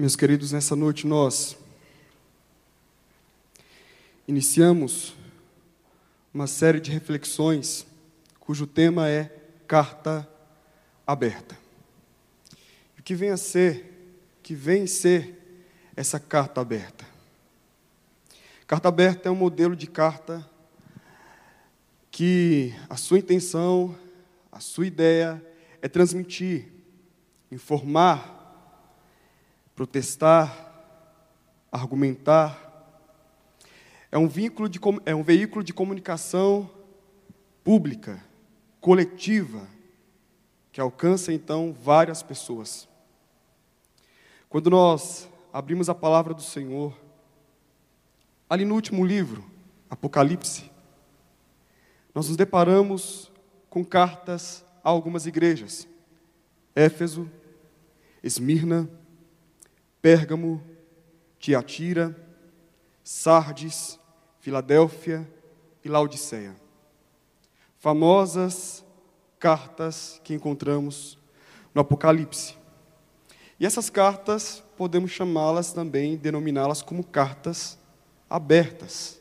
Meus queridos, nessa noite nós iniciamos uma série de reflexões cujo tema é carta aberta. O que vem a ser, que vem ser essa carta aberta? Carta aberta é um modelo de carta que a sua intenção, a sua ideia é transmitir, informar, protestar, argumentar. É um, vínculo de, é um veículo de comunicação pública, coletiva, que alcança então várias pessoas. Quando nós abrimos a palavra do Senhor, ali no último livro, Apocalipse, nós nos deparamos com cartas a algumas igrejas: Éfeso, Esmirna, Pérgamo, Tiatira, Sardes, Filadélfia e Laodiceia. Famosas cartas que encontramos no Apocalipse. E essas cartas podemos chamá-las também, denominá-las como cartas abertas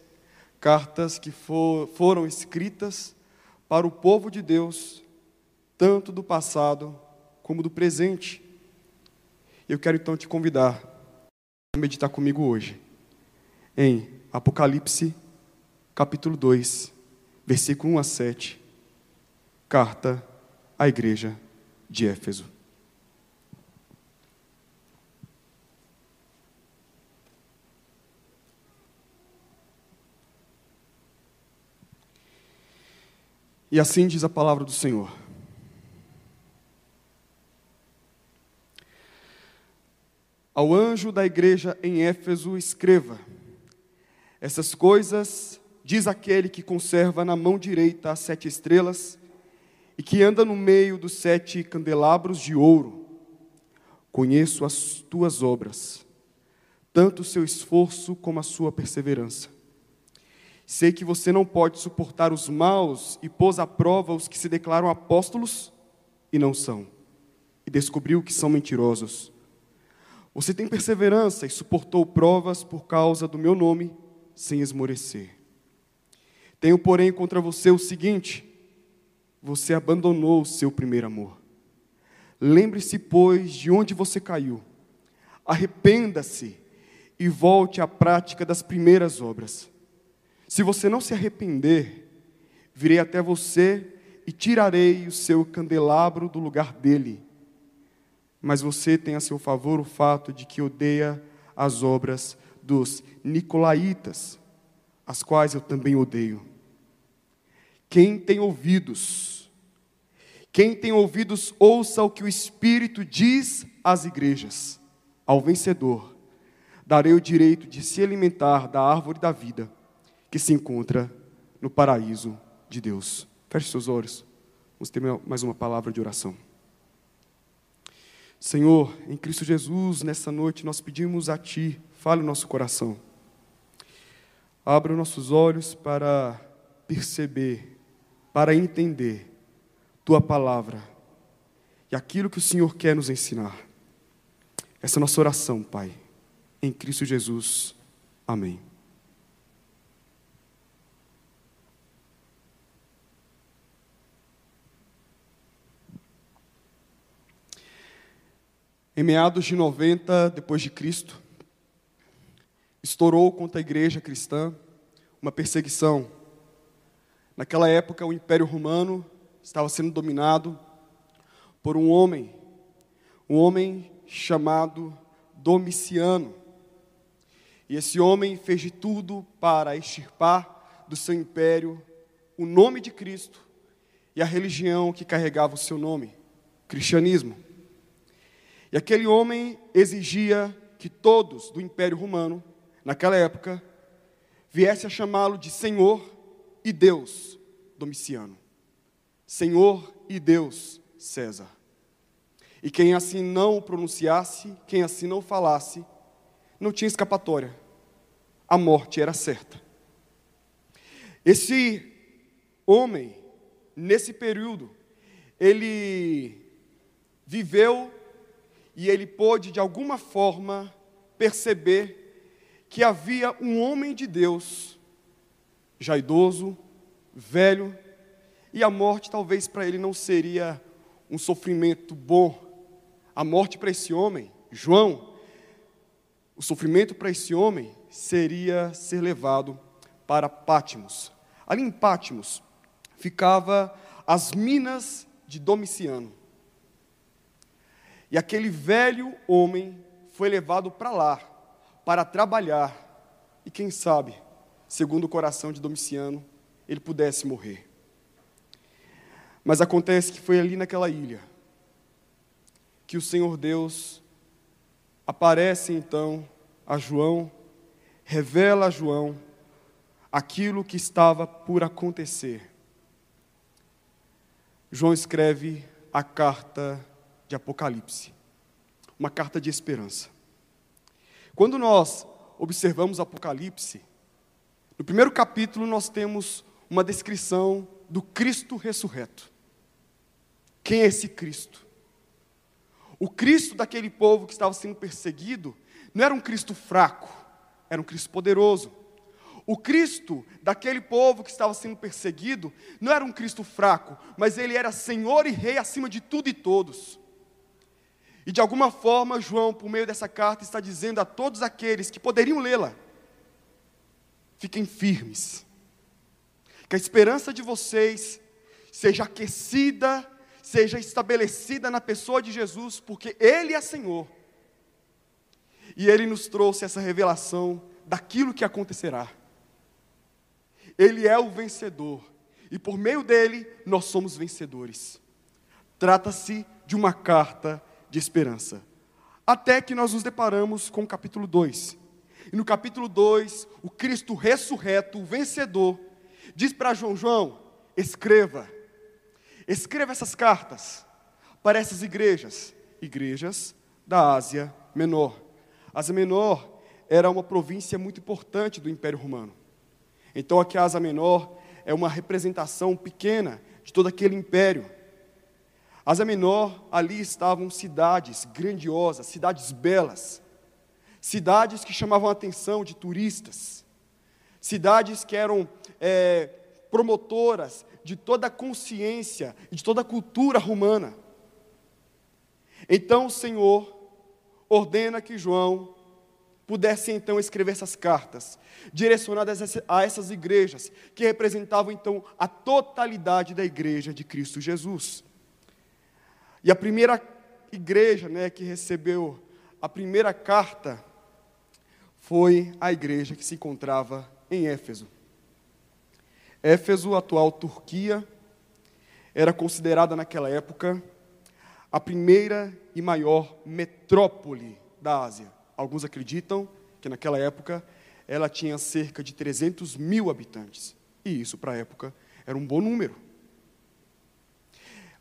cartas que for, foram escritas para o povo de Deus, tanto do passado como do presente. Eu quero então te convidar a meditar comigo hoje em Apocalipse, capítulo 2, versículo 1 a 7, carta à igreja de Éfeso. E assim diz a palavra do Senhor. Ao anjo da igreja em Éfeso, escreva: Essas coisas diz aquele que conserva na mão direita as sete estrelas e que anda no meio dos sete candelabros de ouro. Conheço as tuas obras, tanto o seu esforço como a sua perseverança Sei que você não pode suportar os maus e pôs à prova os que se declaram apóstolos e não são, e descobriu que são mentirosos. Você tem perseverança e suportou provas por causa do meu nome, sem esmorecer. Tenho, porém, contra você o seguinte: você abandonou o seu primeiro amor. Lembre-se, pois, de onde você caiu. Arrependa-se e volte à prática das primeiras obras. Se você não se arrepender, virei até você e tirarei o seu candelabro do lugar dele. Mas você tem a seu favor o fato de que odeia as obras dos nicolaítas, as quais eu também odeio. Quem tem ouvidos, quem tem ouvidos, ouça o que o Espírito diz às igrejas. Ao vencedor, darei o direito de se alimentar da árvore da vida que se encontra no paraíso de Deus. Feche seus olhos. Vamos ter mais uma palavra de oração. Senhor, em Cristo Jesus, nessa noite nós pedimos a Ti, fale o nosso coração. Abra os nossos olhos para perceber, para entender Tua palavra e aquilo que o Senhor quer nos ensinar. Essa é a nossa oração, Pai. Em Cristo Jesus. Amém. Em meados de 90 depois de Cristo, estourou contra a igreja cristã uma perseguição. Naquela época, o Império Romano estava sendo dominado por um homem, um homem chamado Domiciano. E esse homem fez de tudo para extirpar do seu império o nome de Cristo e a religião que carregava o seu nome, cristianismo. E aquele homem exigia que todos do Império Romano, naquela época, viessem a chamá-lo de Senhor e Deus Domiciano. Senhor e Deus César. E quem assim não pronunciasse, quem assim não falasse, não tinha escapatória. A morte era certa. Esse homem, nesse período, ele viveu e ele pôde, de alguma forma, perceber que havia um homem de Deus, já idoso, velho, e a morte talvez para ele não seria um sofrimento bom. A morte para esse homem, João, o sofrimento para esse homem seria ser levado para Pátimos. Ali em Pátimos ficava as minas de Domiciano. E aquele velho homem foi levado para lá para trabalhar e quem sabe, segundo o coração de Domiciano, ele pudesse morrer. Mas acontece que foi ali naquela ilha que o Senhor Deus aparece então a João, revela a João aquilo que estava por acontecer. João escreve a carta de Apocalipse, uma carta de esperança. Quando nós observamos Apocalipse, no primeiro capítulo nós temos uma descrição do Cristo ressurreto. Quem é esse Cristo? O Cristo daquele povo que estava sendo perseguido não era um Cristo fraco, era um Cristo poderoso. O Cristo daquele povo que estava sendo perseguido não era um Cristo fraco, mas ele era Senhor e Rei acima de tudo e todos. E de alguma forma, João, por meio dessa carta, está dizendo a todos aqueles que poderiam lê-la: fiquem firmes, que a esperança de vocês seja aquecida, seja estabelecida na pessoa de Jesus, porque Ele é Senhor. E Ele nos trouxe essa revelação daquilo que acontecerá. Ele é o vencedor. E por meio dele, nós somos vencedores. Trata-se de uma carta de esperança. Até que nós nos deparamos com o capítulo 2. E no capítulo 2, o Cristo ressurreto, o vencedor, diz para João: João, escreva. Escreva essas cartas para essas igrejas, igrejas da Ásia Menor. Ásia Menor era uma província muito importante do Império Romano. Então aqui a Asa Menor é uma representação pequena de todo aquele império. Asa Menor, ali estavam cidades grandiosas, cidades belas, cidades que chamavam a atenção de turistas, cidades que eram é, promotoras de toda a consciência de toda a cultura romana. Então o Senhor ordena que João pudesse então escrever essas cartas, direcionadas a essas igrejas, que representavam então a totalidade da igreja de Cristo Jesus. E a primeira igreja né, que recebeu a primeira carta foi a igreja que se encontrava em Éfeso. Éfeso, atual Turquia, era considerada naquela época a primeira e maior metrópole da Ásia. Alguns acreditam que naquela época ela tinha cerca de 300 mil habitantes. E isso, para a época, era um bom número.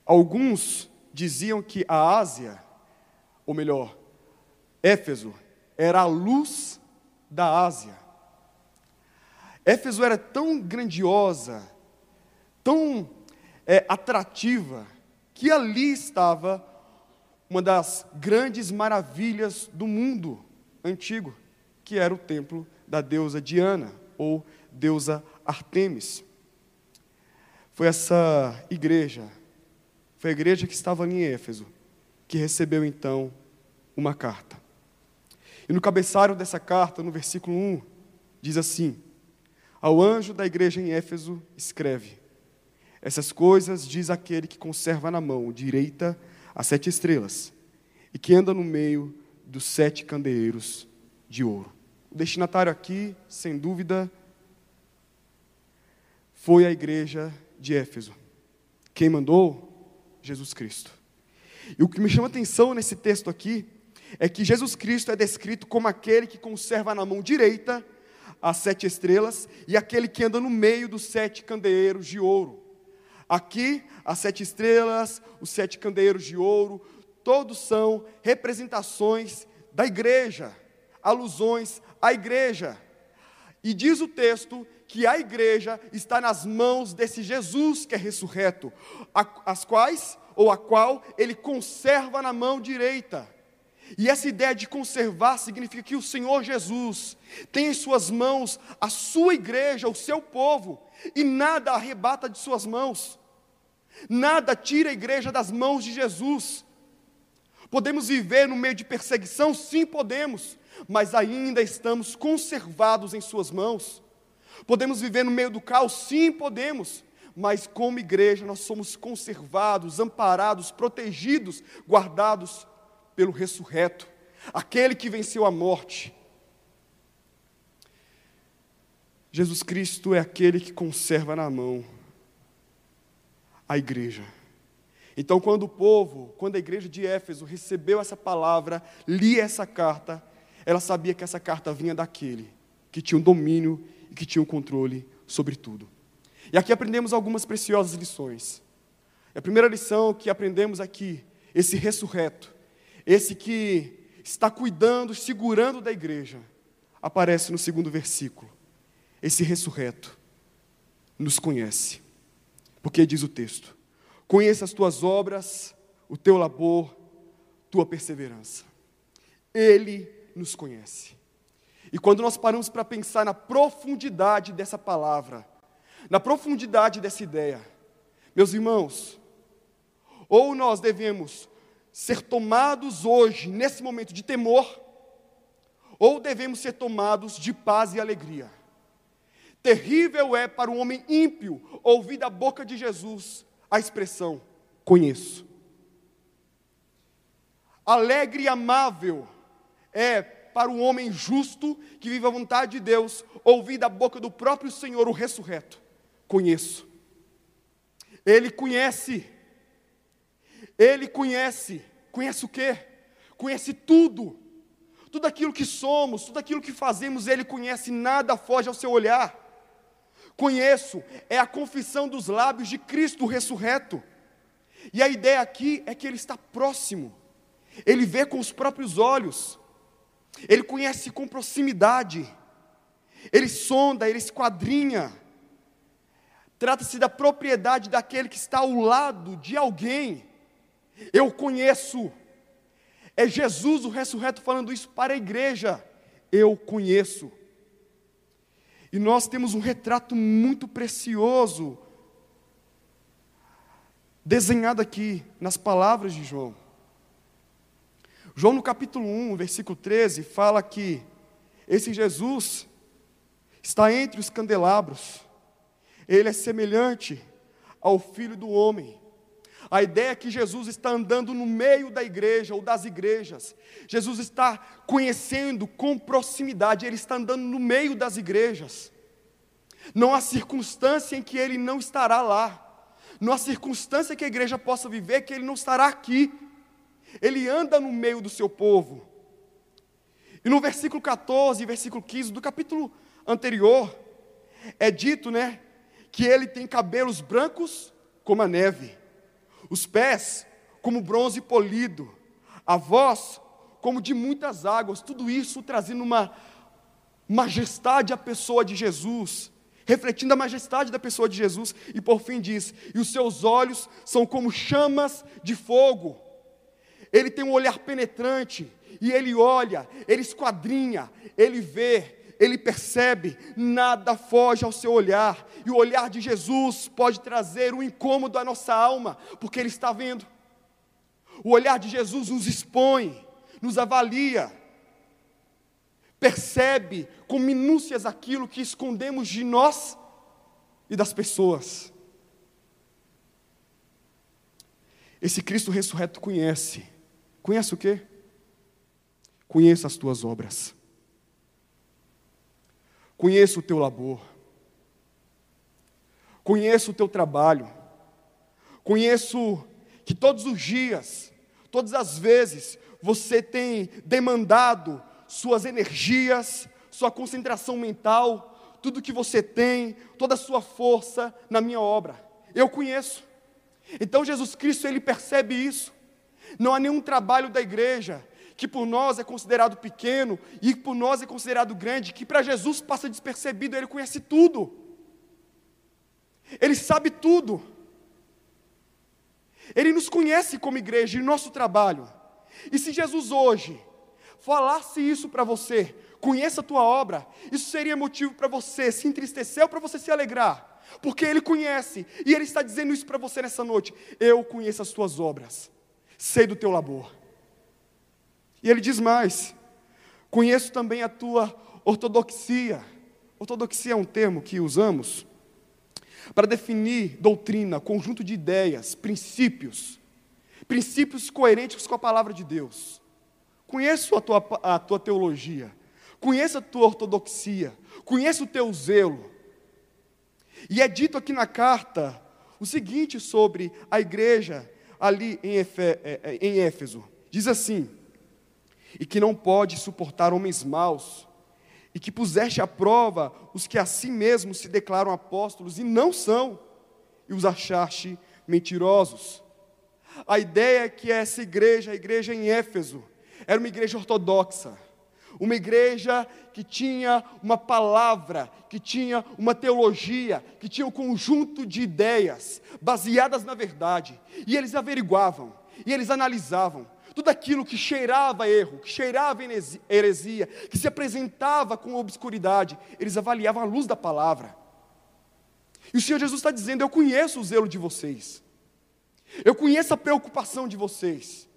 Alguns diziam que a Ásia, ou melhor, Éfeso, era a luz da Ásia. Éfeso era tão grandiosa, tão é, atrativa, que ali estava uma das grandes maravilhas do mundo antigo, que era o templo da deusa Diana, ou deusa Artemis. Foi essa igreja, foi a igreja que estava ali em Éfeso, que recebeu então uma carta. E no cabeçalho dessa carta, no versículo 1, diz assim: Ao anjo da igreja em Éfeso, escreve: Essas coisas diz aquele que conserva na mão direita as sete estrelas e que anda no meio dos sete candeeiros de ouro. O destinatário aqui, sem dúvida, foi a igreja de Éfeso. Quem mandou? Jesus Cristo. E o que me chama atenção nesse texto aqui é que Jesus Cristo é descrito como aquele que conserva na mão direita as sete estrelas e aquele que anda no meio dos sete candeeiros de ouro. Aqui, as sete estrelas, os sete candeeiros de ouro, todos são representações da igreja, alusões à igreja. E diz o texto que a igreja está nas mãos desse Jesus que é ressurreto, as quais ou a qual ele conserva na mão direita. E essa ideia de conservar significa que o Senhor Jesus tem em suas mãos a sua igreja, o seu povo, e nada arrebata de suas mãos, nada tira a igreja das mãos de Jesus. Podemos viver no meio de perseguição? Sim, podemos, mas ainda estamos conservados em Suas mãos. Podemos viver no meio do caos? Sim, podemos, mas como igreja nós somos conservados, amparados, protegidos, guardados pelo ressurreto, aquele que venceu a morte. Jesus Cristo é aquele que conserva na mão a igreja. Então, quando o povo, quando a igreja de Éfeso recebeu essa palavra, lia essa carta, ela sabia que essa carta vinha daquele que tinha o um domínio e que tinha o um controle sobre tudo. E aqui aprendemos algumas preciosas lições. A primeira lição que aprendemos aqui, esse ressurreto, esse que está cuidando, segurando da igreja, aparece no segundo versículo. Esse ressurreto nos conhece. Porque diz o texto: Conheça as tuas obras, o teu labor, tua perseverança. Ele nos conhece. E quando nós paramos para pensar na profundidade dessa palavra, na profundidade dessa ideia, meus irmãos, ou nós devemos ser tomados hoje, nesse momento de temor, ou devemos ser tomados de paz e alegria. Terrível é para o homem ímpio ouvir da boca de Jesus a expressão conheço. Alegre e amável é para o homem justo que vive a vontade de Deus ouvir da boca do próprio Senhor o ressurreto. Conheço. Ele conhece ele conhece. Conhece o quê? Conhece tudo. Tudo aquilo que somos, tudo aquilo que fazemos, Ele conhece, nada foge ao seu olhar. Conheço, é a confissão dos lábios de Cristo ressurreto. E a ideia aqui é que Ele está próximo, Ele vê com os próprios olhos, Ele conhece com proximidade, Ele sonda, Ele esquadrinha. Trata-se da propriedade daquele que está ao lado de alguém eu conheço. É Jesus o ressurreto falando isso para a igreja. Eu conheço. E nós temos um retrato muito precioso desenhado aqui nas palavras de João. João, no capítulo 1, versículo 13, fala que esse Jesus está entre os candelabros, ele é semelhante ao filho do homem. A ideia é que Jesus está andando no meio da igreja ou das igrejas. Jesus está conhecendo com proximidade, ele está andando no meio das igrejas. Não há circunstância em que ele não estará lá. Não há circunstância que a igreja possa viver que ele não estará aqui. Ele anda no meio do seu povo. E no versículo 14 e versículo 15 do capítulo anterior, é dito, né, que ele tem cabelos brancos como a neve os pés como bronze polido, a voz como de muitas águas, tudo isso trazendo uma majestade à pessoa de Jesus, refletindo a majestade da pessoa de Jesus, e por fim diz: e os seus olhos são como chamas de fogo, ele tem um olhar penetrante, e ele olha, ele esquadrinha, ele vê, ele percebe, nada foge ao seu olhar, e o olhar de Jesus pode trazer um incômodo à nossa alma, porque ele está vendo. O olhar de Jesus nos expõe, nos avalia, percebe com minúcias aquilo que escondemos de nós e das pessoas. Esse Cristo ressurreto conhece. Conhece o quê? Conheça as tuas obras. Conheço o teu labor. Conheço o teu trabalho. Conheço que todos os dias, todas as vezes, você tem demandado suas energias, sua concentração mental, tudo que você tem, toda a sua força na minha obra. Eu conheço. Então Jesus Cristo, ele percebe isso. Não há nenhum trabalho da igreja que por nós é considerado pequeno e por nós é considerado grande, que para Jesus passa despercebido, ele conhece tudo. Ele sabe tudo. Ele nos conhece como igreja em nosso trabalho. E se Jesus hoje falasse isso para você, conheça a tua obra, isso seria motivo para você se entristecer ou para você se alegrar, porque Ele conhece, e Ele está dizendo isso para você nessa noite: eu conheço as tuas obras, sei do teu labor. E Ele diz mais: conheço também a tua ortodoxia. Ortodoxia é um termo que usamos para definir doutrina, conjunto de ideias, princípios, princípios coerentes com a palavra de Deus. Conheço a tua, a tua teologia, conheço a tua ortodoxia, conheço o teu zelo. E é dito aqui na carta o seguinte sobre a igreja ali em, Efe, é, é, em Éfeso: diz assim, e que não pode suportar homens maus, e que puseste à prova os que a si mesmos se declaram apóstolos e não são, e os achaste mentirosos. A ideia é que essa igreja, a igreja em Éfeso, era uma igreja ortodoxa, uma igreja que tinha uma palavra, que tinha uma teologia, que tinha um conjunto de ideias baseadas na verdade, e eles averiguavam, e eles analisavam, tudo aquilo que cheirava erro, que cheirava heresia, que se apresentava com obscuridade, eles avaliavam a luz da palavra. E o Senhor Jesus está dizendo: Eu conheço o zelo de vocês, eu conheço a preocupação de vocês,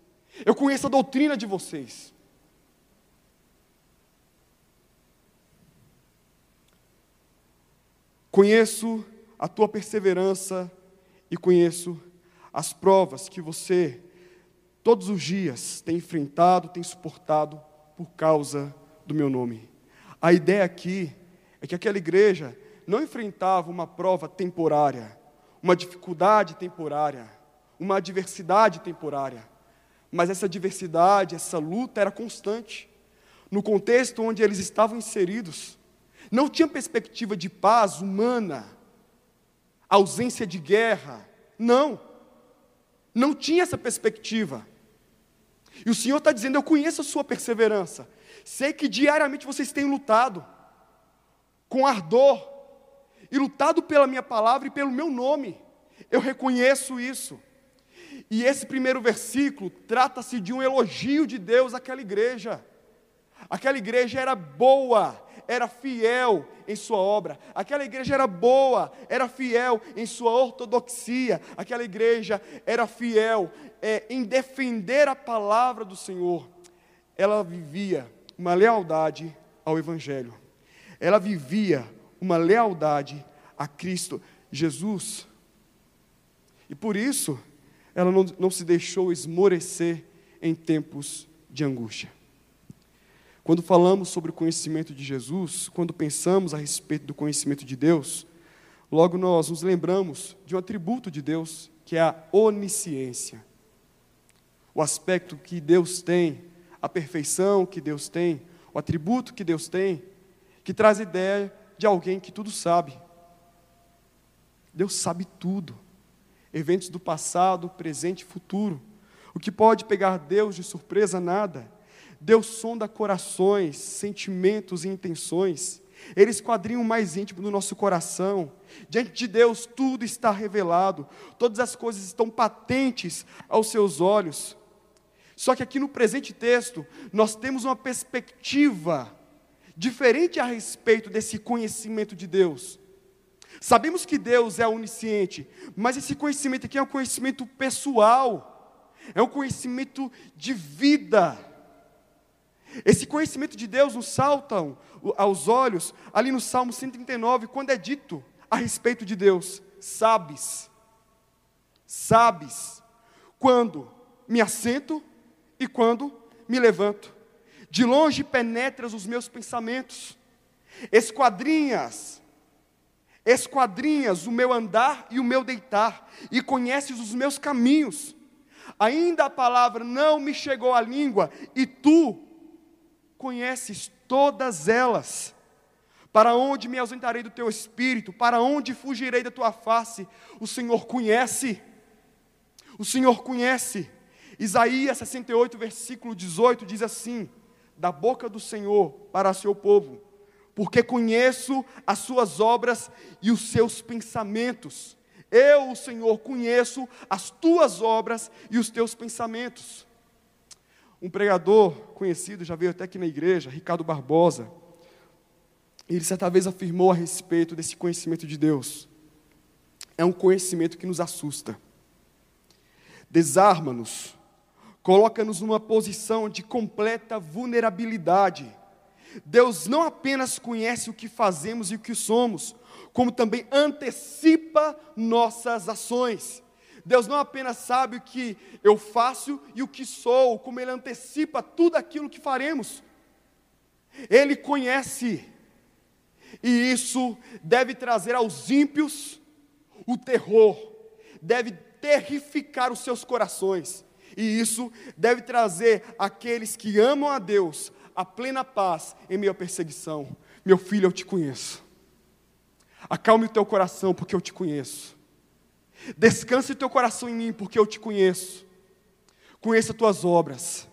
eu conheço a doutrina de vocês. Conheço a tua perseverança e conheço as provas que você todos os dias tem enfrentado, tem suportado por causa do meu nome. A ideia aqui é que aquela igreja não enfrentava uma prova temporária, uma dificuldade temporária, uma adversidade temporária, mas essa adversidade, essa luta era constante. No contexto onde eles estavam inseridos, não tinha perspectiva de paz humana, ausência de guerra, não. Não tinha essa perspectiva. E o Senhor está dizendo: Eu conheço a sua perseverança. Sei que diariamente vocês têm lutado com ardor e lutado pela minha palavra e pelo meu nome. Eu reconheço isso. E esse primeiro versículo trata-se de um elogio de Deus àquela igreja. Aquela igreja era boa, era fiel em sua obra. Aquela igreja era boa, era fiel em sua ortodoxia. Aquela igreja era fiel é, em defender a palavra do Senhor. Ela vivia uma lealdade ao Evangelho. Ela vivia uma lealdade a Cristo Jesus. E por isso, ela não, não se deixou esmorecer em tempos de angústia. Quando falamos sobre o conhecimento de Jesus, quando pensamos a respeito do conhecimento de Deus, logo nós nos lembramos de um atributo de Deus, que é a onisciência. O aspecto que Deus tem, a perfeição que Deus tem, o atributo que Deus tem, que traz ideia de alguém que tudo sabe. Deus sabe tudo. Eventos do passado, presente e futuro. O que pode pegar Deus de surpresa, nada. Deus sonda corações, sentimentos e intenções. Ele esquadrinha o mais íntimo do nosso coração. Diante de Deus, tudo está revelado, todas as coisas estão patentes aos seus olhos. Só que aqui no presente texto, nós temos uma perspectiva diferente a respeito desse conhecimento de Deus. Sabemos que Deus é onisciente, mas esse conhecimento aqui é um conhecimento pessoal, é um conhecimento de vida. Esse conhecimento de Deus nos salta aos olhos, ali no Salmo 139, quando é dito a respeito de Deus: Sabes, sabes, quando me assento e quando me levanto. De longe penetras os meus pensamentos, esquadrinhas, esquadrinhas o meu andar e o meu deitar, e conheces os meus caminhos. Ainda a palavra não me chegou à língua, e tu conheces todas elas. Para onde me ausentarei do teu espírito? Para onde fugirei da tua face? O Senhor conhece. O Senhor conhece. Isaías 68, versículo 18 diz assim: Da boca do Senhor para seu povo, porque conheço as suas obras e os seus pensamentos. Eu, o Senhor, conheço as tuas obras e os teus pensamentos. Um pregador conhecido, já veio até aqui na igreja, Ricardo Barbosa, ele certa vez afirmou a respeito desse conhecimento de Deus. É um conhecimento que nos assusta. Desarma-nos, coloca-nos numa posição de completa vulnerabilidade. Deus não apenas conhece o que fazemos e o que somos, como também antecipa nossas ações. Deus não apenas sabe o que eu faço e o que sou, como Ele antecipa tudo aquilo que faremos. Ele conhece, e isso deve trazer aos ímpios o terror, deve terrificar os seus corações, e isso deve trazer àqueles que amam a Deus a plena paz em meio à perseguição. Meu filho, eu te conheço. Acalme o teu coração, porque eu te conheço. Descanse o teu coração em mim, porque eu te conheço. Conheço as tuas obras,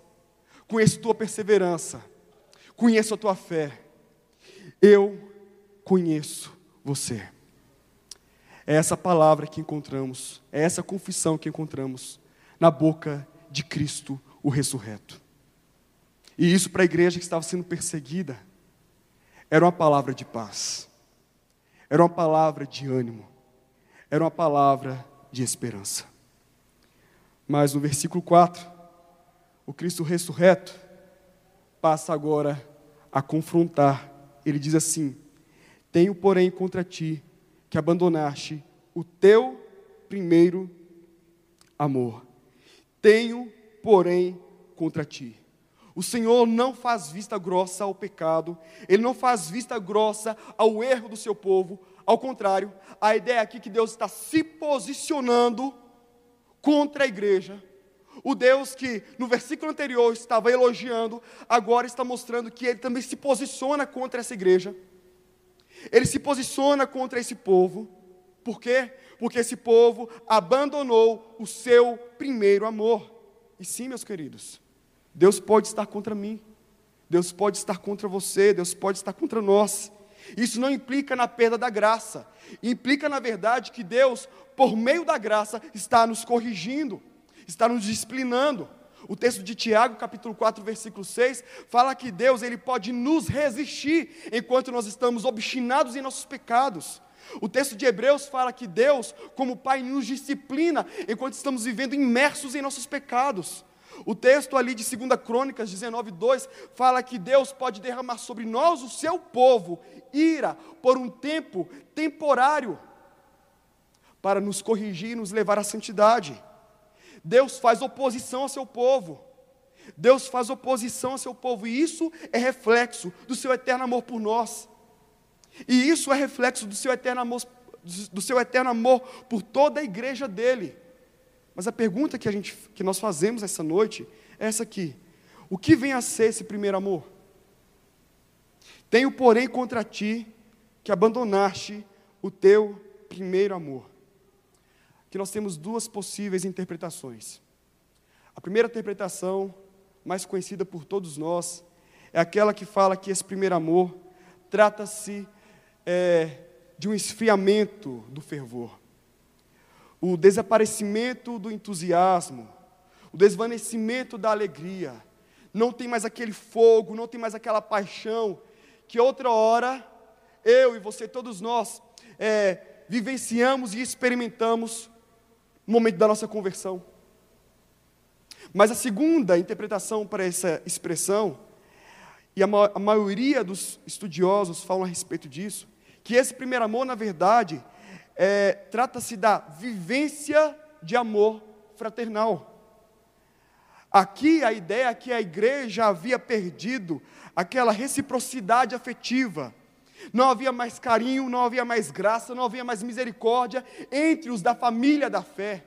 conheço a tua perseverança, conheço a tua fé. Eu conheço você. É essa palavra que encontramos, é essa confissão que encontramos na boca de Cristo, o ressurreto. E isso para a igreja que estava sendo perseguida, era uma palavra de paz, era uma palavra de ânimo era uma palavra de esperança. Mas no versículo 4, o Cristo ressurreto passa agora a confrontar. Ele diz assim: Tenho, porém, contra ti que abandonaste o teu primeiro amor. Tenho, porém, contra ti. O Senhor não faz vista grossa ao pecado, Ele não faz vista grossa ao erro do seu povo, ao contrário, a ideia aqui é que Deus está se posicionando contra a igreja. O Deus que no versículo anterior estava elogiando, agora está mostrando que ele também se posiciona contra essa igreja. Ele se posiciona contra esse povo. Por quê? Porque esse povo abandonou o seu primeiro amor. E sim, meus queridos, Deus pode estar contra mim. Deus pode estar contra você, Deus pode estar contra nós. Isso não implica na perda da graça, implica na verdade que Deus, por meio da graça, está nos corrigindo, está nos disciplinando. O texto de Tiago, capítulo 4, versículo 6, fala que Deus ele pode nos resistir enquanto nós estamos obstinados em nossos pecados. O texto de Hebreus fala que Deus, como Pai, nos disciplina enquanto estamos vivendo imersos em nossos pecados. O texto ali de 2 Crônicas 19, 2 fala que Deus pode derramar sobre nós, o seu povo, ira por um tempo temporário, para nos corrigir e nos levar à santidade. Deus faz oposição ao seu povo. Deus faz oposição ao seu povo, e isso é reflexo do seu eterno amor por nós. E isso é reflexo do seu eterno amor, do seu eterno amor por toda a igreja dele. Mas a pergunta que, a gente, que nós fazemos essa noite é essa aqui: O que vem a ser esse primeiro amor? Tenho, porém, contra ti que abandonaste o teu primeiro amor. Aqui nós temos duas possíveis interpretações. A primeira interpretação, mais conhecida por todos nós, é aquela que fala que esse primeiro amor trata-se é, de um esfriamento do fervor o desaparecimento do entusiasmo, o desvanecimento da alegria. Não tem mais aquele fogo, não tem mais aquela paixão que outra hora eu e você, todos nós, é, vivenciamos e experimentamos no momento da nossa conversão. Mas a segunda interpretação para essa expressão, e a, ma a maioria dos estudiosos falam a respeito disso, que esse primeiro amor, na verdade, é, trata-se da vivência de amor fraternal. Aqui a ideia é que a igreja havia perdido aquela reciprocidade afetiva. Não havia mais carinho, não havia mais graça, não havia mais misericórdia entre os da família da fé.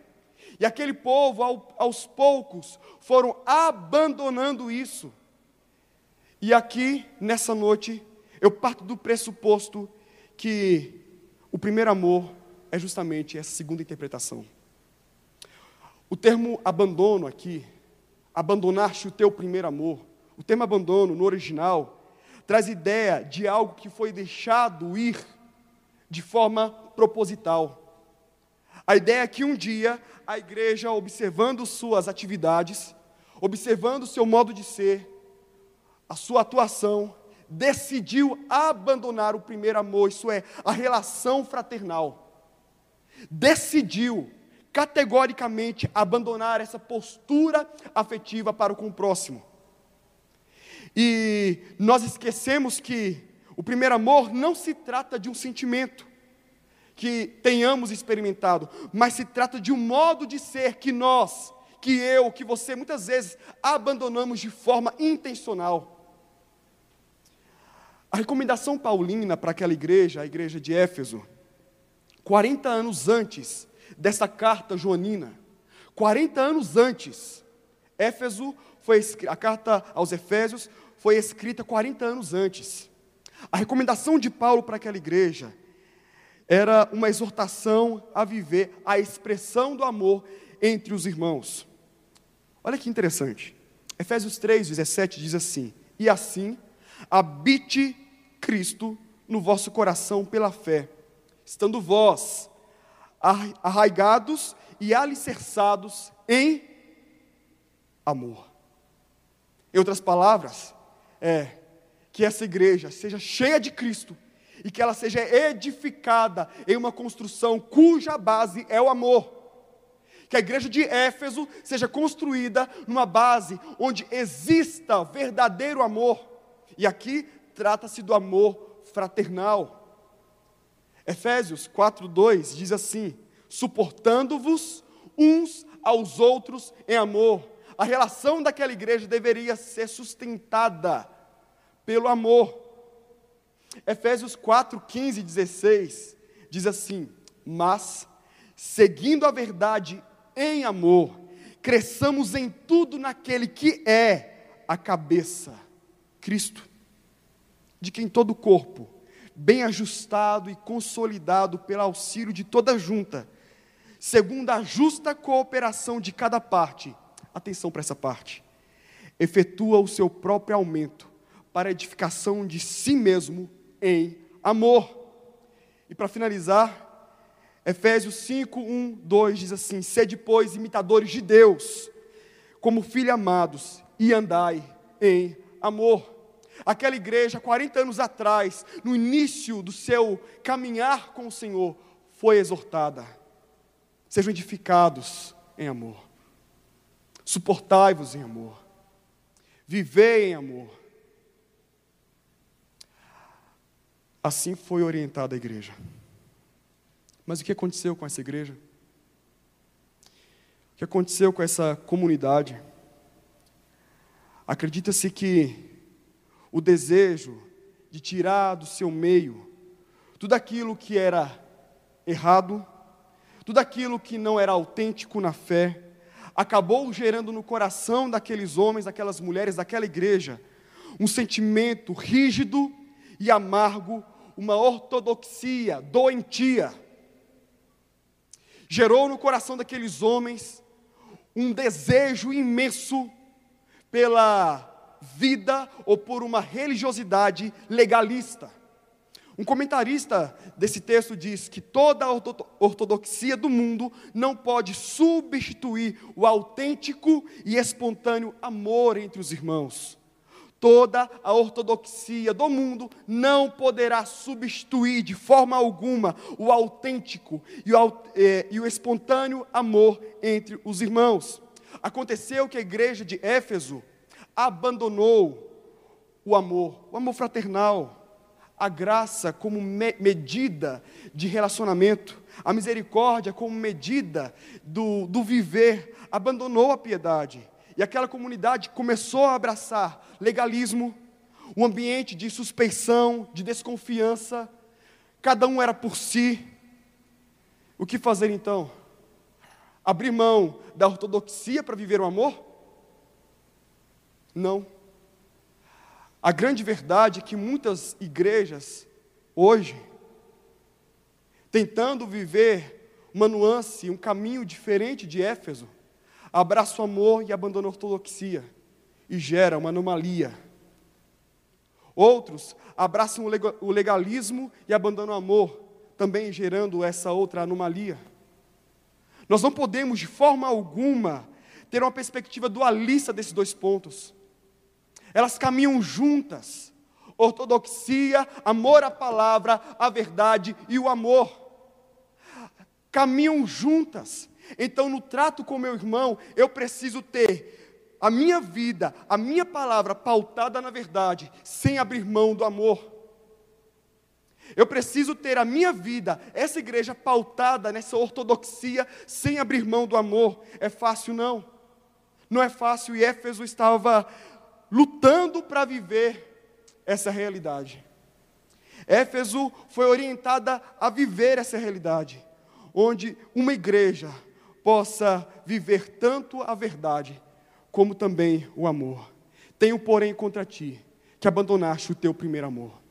E aquele povo, ao, aos poucos, foram abandonando isso. E aqui, nessa noite, eu parto do pressuposto que o primeiro amor é justamente essa segunda interpretação. O termo abandono aqui, abandonaste o teu primeiro amor, o termo abandono no original traz ideia de algo que foi deixado ir de forma proposital. A ideia é que um dia a igreja, observando suas atividades, observando seu modo de ser, a sua atuação, decidiu abandonar o primeiro amor, isso é, a relação fraternal. Decidiu categoricamente abandonar essa postura afetiva para com o próximo. E nós esquecemos que o primeiro amor não se trata de um sentimento que tenhamos experimentado, mas se trata de um modo de ser que nós, que eu, que você muitas vezes abandonamos de forma intencional. A recomendação paulina para aquela igreja, a igreja de Éfeso, 40 anos antes dessa carta joanina, 40 anos antes, Éfeso foi a carta aos Efésios foi escrita 40 anos antes. A recomendação de Paulo para aquela igreja era uma exortação a viver a expressão do amor entre os irmãos. Olha que interessante. Efésios 3, 17 diz assim: E assim habite Cristo no vosso coração pela fé, estando vós arraigados e alicerçados em amor. Em outras palavras, é que essa igreja seja cheia de Cristo e que ela seja edificada em uma construção cuja base é o amor. Que a igreja de Éfeso seja construída numa base onde exista verdadeiro amor. E aqui trata-se do amor fraternal. Efésios 4:2 diz assim: suportando-vos uns aos outros em amor. A relação daquela igreja deveria ser sustentada pelo amor. Efésios 4, 15 e 16 diz assim: Mas, seguindo a verdade em amor, cresçamos em tudo naquele que é a cabeça, Cristo, de quem todo o corpo, bem ajustado e consolidado pelo auxílio de toda junta, segundo a justa cooperação de cada parte, atenção para essa parte, efetua o seu próprio aumento para a edificação de si mesmo em amor. E para finalizar, Efésios 5, 1, 2 diz assim: Sede, pois, imitadores de Deus, como filhos amados, e andai em amor. Aquela igreja, 40 anos atrás, no início do seu caminhar com o Senhor, foi exortada. Sejam edificados em amor. Suportai-vos em amor. Vivei em amor Assim foi orientada a igreja. Mas o que aconteceu com essa igreja? O que aconteceu com essa comunidade? Acredita-se que o desejo de tirar do seu meio tudo aquilo que era errado, tudo aquilo que não era autêntico na fé, acabou gerando no coração daqueles homens, daquelas mulheres, daquela igreja, um sentimento rígido e amargo uma ortodoxia doentia. Gerou no coração daqueles homens um desejo imenso pela vida ou por uma religiosidade legalista. Um comentarista desse texto diz que toda a ortodoxia do mundo não pode substituir o autêntico e espontâneo amor entre os irmãos. Toda a ortodoxia do mundo não poderá substituir de forma alguma o autêntico e o, eh, e o espontâneo amor entre os irmãos. Aconteceu que a igreja de Éfeso abandonou o amor, o amor fraternal, a graça como me medida de relacionamento, a misericórdia como medida do, do viver, abandonou a piedade. E aquela comunidade começou a abraçar legalismo, um ambiente de suspeição, de desconfiança. Cada um era por si. O que fazer então? Abrir mão da ortodoxia para viver o amor? Não. A grande verdade é que muitas igrejas, hoje, tentando viver uma nuance, um caminho diferente de Éfeso, abraça o amor e abandona a ortodoxia e gera uma anomalia. Outros abraçam o legalismo e abandonam o amor, também gerando essa outra anomalia. Nós não podemos, de forma alguma, ter uma perspectiva dualista desses dois pontos. Elas caminham juntas. Ortodoxia, amor à palavra, a verdade e o amor. Caminham juntas. Então, no trato com meu irmão, eu preciso ter a minha vida, a minha palavra pautada na verdade, sem abrir mão do amor. Eu preciso ter a minha vida, essa igreja pautada nessa ortodoxia, sem abrir mão do amor. É fácil, não. Não é fácil, e Éfeso estava lutando para viver essa realidade. Éfeso foi orientada a viver essa realidade, onde uma igreja possa viver tanto a verdade como também o amor. Tenho, porém, contra ti que abandonaste o teu primeiro amor.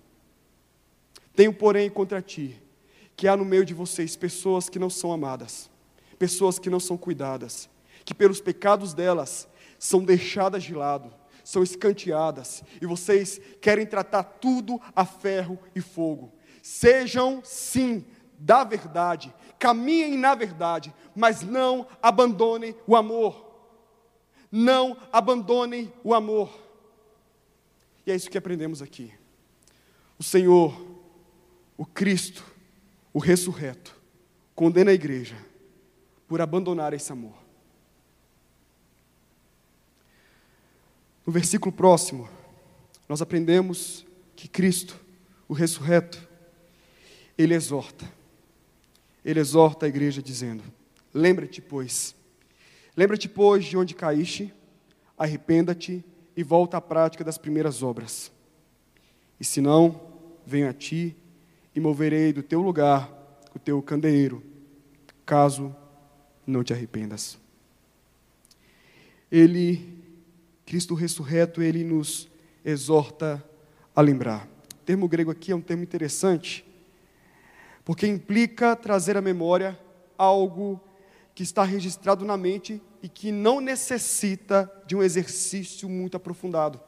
Tenho, porém, contra ti que há no meio de vocês pessoas que não são amadas, pessoas que não são cuidadas, que pelos pecados delas são deixadas de lado, são escanteadas, e vocês querem tratar tudo a ferro e fogo. Sejam, sim, da verdade, caminhem na verdade, mas não abandonem o amor. Não abandonem o amor. E é isso que aprendemos aqui. O Senhor, o Cristo, o ressurreto, condena a igreja por abandonar esse amor. No versículo próximo, nós aprendemos que Cristo, o ressurreto, ele exorta. Ele exorta a igreja dizendo: Lembra-te, pois, lembra-te, pois, de onde caíste, arrependa-te e volta à prática das primeiras obras. E se não, venho a ti e moverei do teu lugar o teu candeeiro, caso não te arrependas. Ele Cristo ressurreto, ele nos exorta a lembrar. O termo grego aqui é um termo interessante, porque implica trazer à memória algo que está registrado na mente e que não necessita de um exercício muito aprofundado.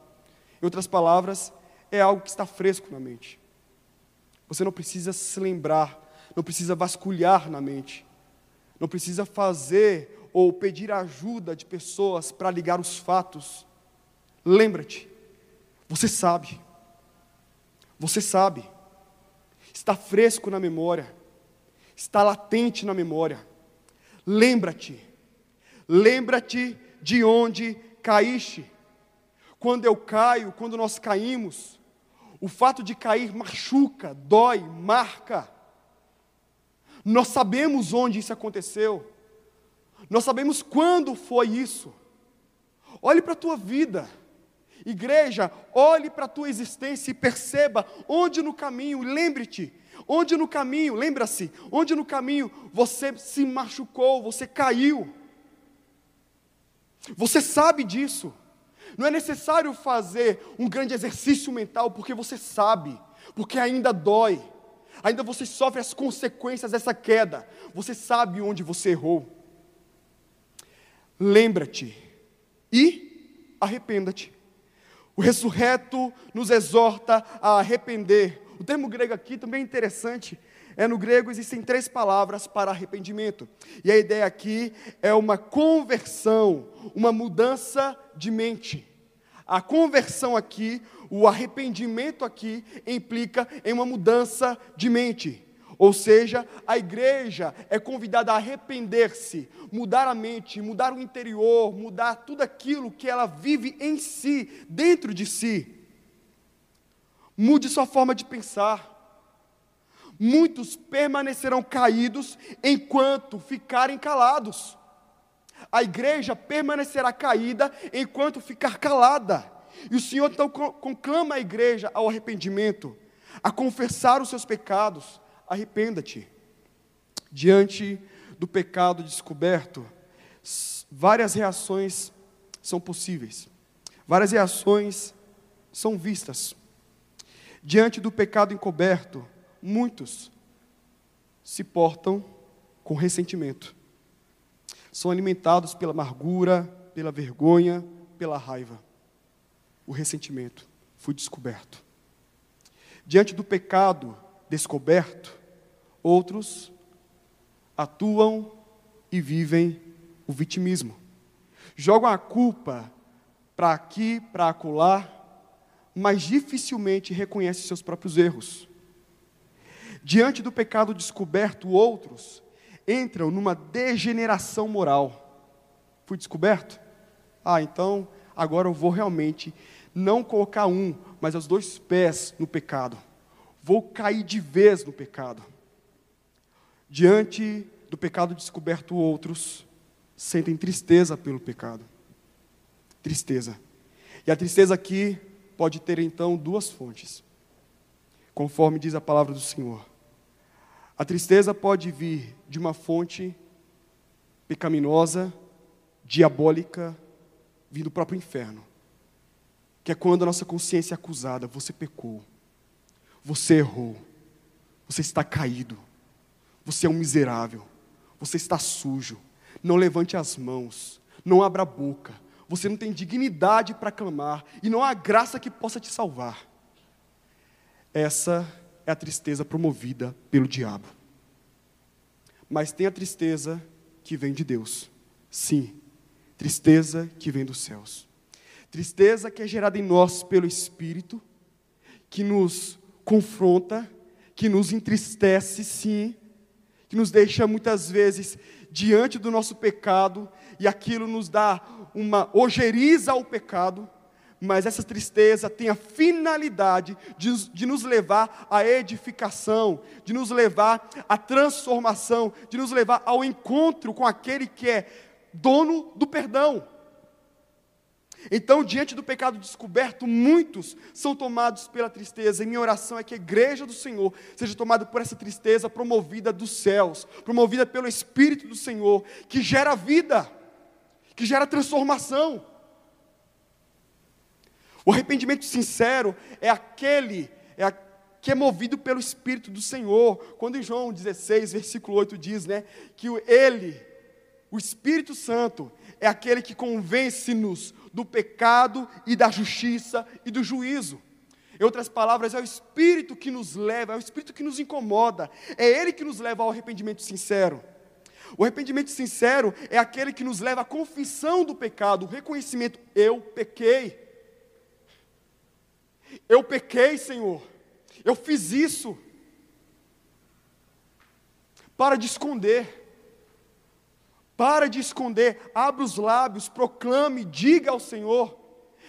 Em outras palavras, é algo que está fresco na mente. Você não precisa se lembrar, não precisa vasculhar na mente, não precisa fazer ou pedir ajuda de pessoas para ligar os fatos Lembra-te, você sabe, você sabe, está fresco na memória, está latente na memória. Lembra-te, lembra-te de onde caíste. Quando eu caio, quando nós caímos, o fato de cair machuca, dói, marca. Nós sabemos onde isso aconteceu, nós sabemos quando foi isso. Olhe para a tua vida. Igreja, olhe para a tua existência e perceba onde no caminho, lembre-te, onde no caminho, lembra-se, onde no caminho você se machucou, você caiu. Você sabe disso. Não é necessário fazer um grande exercício mental, porque você sabe, porque ainda dói, ainda você sofre as consequências dessa queda, você sabe onde você errou. Lembra-te e arrependa-te. O ressurreto nos exorta a arrepender. O termo grego aqui também é interessante. É no grego existem três palavras para arrependimento. E a ideia aqui é uma conversão, uma mudança de mente. A conversão aqui, o arrependimento aqui implica em uma mudança de mente. Ou seja, a igreja é convidada a arrepender-se, mudar a mente, mudar o interior, mudar tudo aquilo que ela vive em si, dentro de si. Mude sua forma de pensar. Muitos permanecerão caídos enquanto ficarem calados. A igreja permanecerá caída enquanto ficar calada. E o Senhor então conclama a igreja ao arrependimento, a confessar os seus pecados, arrependa-te. Diante do pecado descoberto, várias reações são possíveis, várias reações são vistas. Diante do pecado encoberto, muitos se portam com ressentimento, são alimentados pela amargura, pela vergonha, pela raiva. O ressentimento foi descoberto. Diante do pecado descoberto, outros atuam e vivem o vitimismo. jogam a culpa para aqui, para acolá, mas dificilmente reconhecem seus próprios erros. Diante do pecado descoberto, outros entram numa degeneração moral. Fui descoberto? Ah, então agora eu vou realmente não colocar um, mas os dois pés no pecado. Vou cair de vez no pecado. Diante do pecado descoberto, outros sentem tristeza pelo pecado. Tristeza. E a tristeza aqui pode ter então duas fontes, conforme diz a palavra do Senhor. A tristeza pode vir de uma fonte pecaminosa, diabólica, vindo do próprio inferno, que é quando a nossa consciência é acusada: você pecou, você errou, você está caído, você é um miserável, você está sujo, não levante as mãos, não abra a boca, você não tem dignidade para clamar e não há graça que possa te salvar. Essa é a tristeza promovida pelo diabo. Mas tem a tristeza que vem de Deus. Sim, tristeza que vem dos céus. Tristeza que é gerada em nós pelo Espírito, que nos confronta, que nos entristece, sim, que nos deixa muitas vezes diante do nosso pecado e aquilo nos dá uma ojeriza ao pecado, mas essa tristeza tem a finalidade de, de, nos levar à edificação, de nos levar à transformação, de nos levar ao encontro com aquele que é dono do perdão. Então, diante do pecado descoberto, muitos são tomados pela tristeza. E minha oração é que a igreja do Senhor seja tomada por essa tristeza promovida dos céus, promovida pelo Espírito do Senhor, que gera vida, que gera transformação. O arrependimento sincero é aquele é a, que é movido pelo Espírito do Senhor. Quando em João 16, versículo 8 diz, né, que ele, o Espírito Santo, é aquele que convence-nos do pecado e da justiça e do juízo. Em outras palavras, é o Espírito que nos leva, é o Espírito que nos incomoda, é Ele que nos leva ao arrependimento sincero. O arrependimento sincero é aquele que nos leva à confissão do pecado, o reconhecimento: eu pequei. Eu pequei, Senhor. Eu fiz isso. Para de esconder. Para de esconder. Abra os lábios, proclame, diga ao Senhor.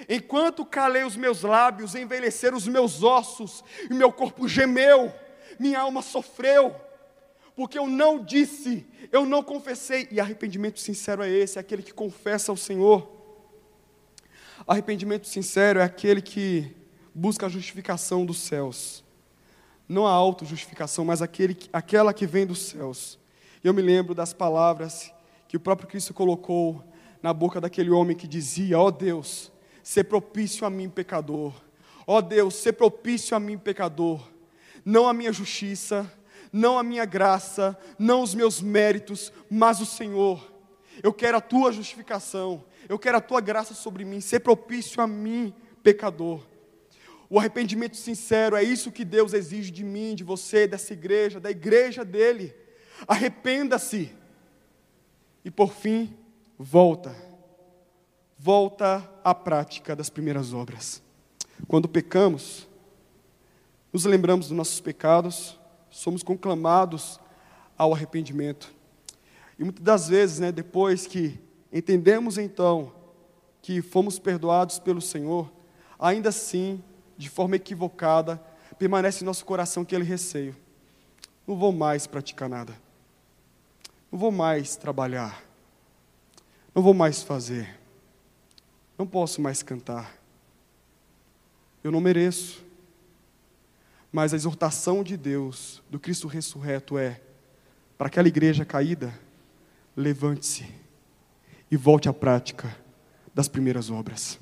Enquanto calei os meus lábios, envelheceram os meus ossos, e meu corpo gemeu, minha alma sofreu, porque eu não disse, eu não confessei, e arrependimento sincero é esse, é aquele que confessa ao Senhor. Arrependimento sincero é aquele que busca a justificação dos céus. Não a autojustificação, mas aquele, aquela que vem dos céus. Eu me lembro das palavras que o próprio Cristo colocou na boca daquele homem que dizia: Ó oh Deus, ser propício a mim, pecador. Ó oh Deus, ser propício a mim, pecador. Não a minha justiça, não a minha graça, não os meus méritos, mas o Senhor. Eu quero a tua justificação, eu quero a tua graça sobre mim, ser propício a mim, pecador. O arrependimento sincero é isso que Deus exige de mim, de você, dessa igreja, da igreja dele. Arrependa-se. E por fim, volta. Volta à prática das primeiras obras. Quando pecamos, nos lembramos dos nossos pecados, somos conclamados ao arrependimento. E muitas das vezes, né, depois que entendemos então que fomos perdoados pelo Senhor, ainda assim de forma equivocada, permanece em nosso coração aquele receio. Não vou mais praticar nada. Não vou mais trabalhar. Não vou mais fazer. Não posso mais cantar. Eu não mereço. Mas a exortação de Deus, do Cristo ressurreto, é: para aquela igreja caída, levante-se e volte à prática das primeiras obras.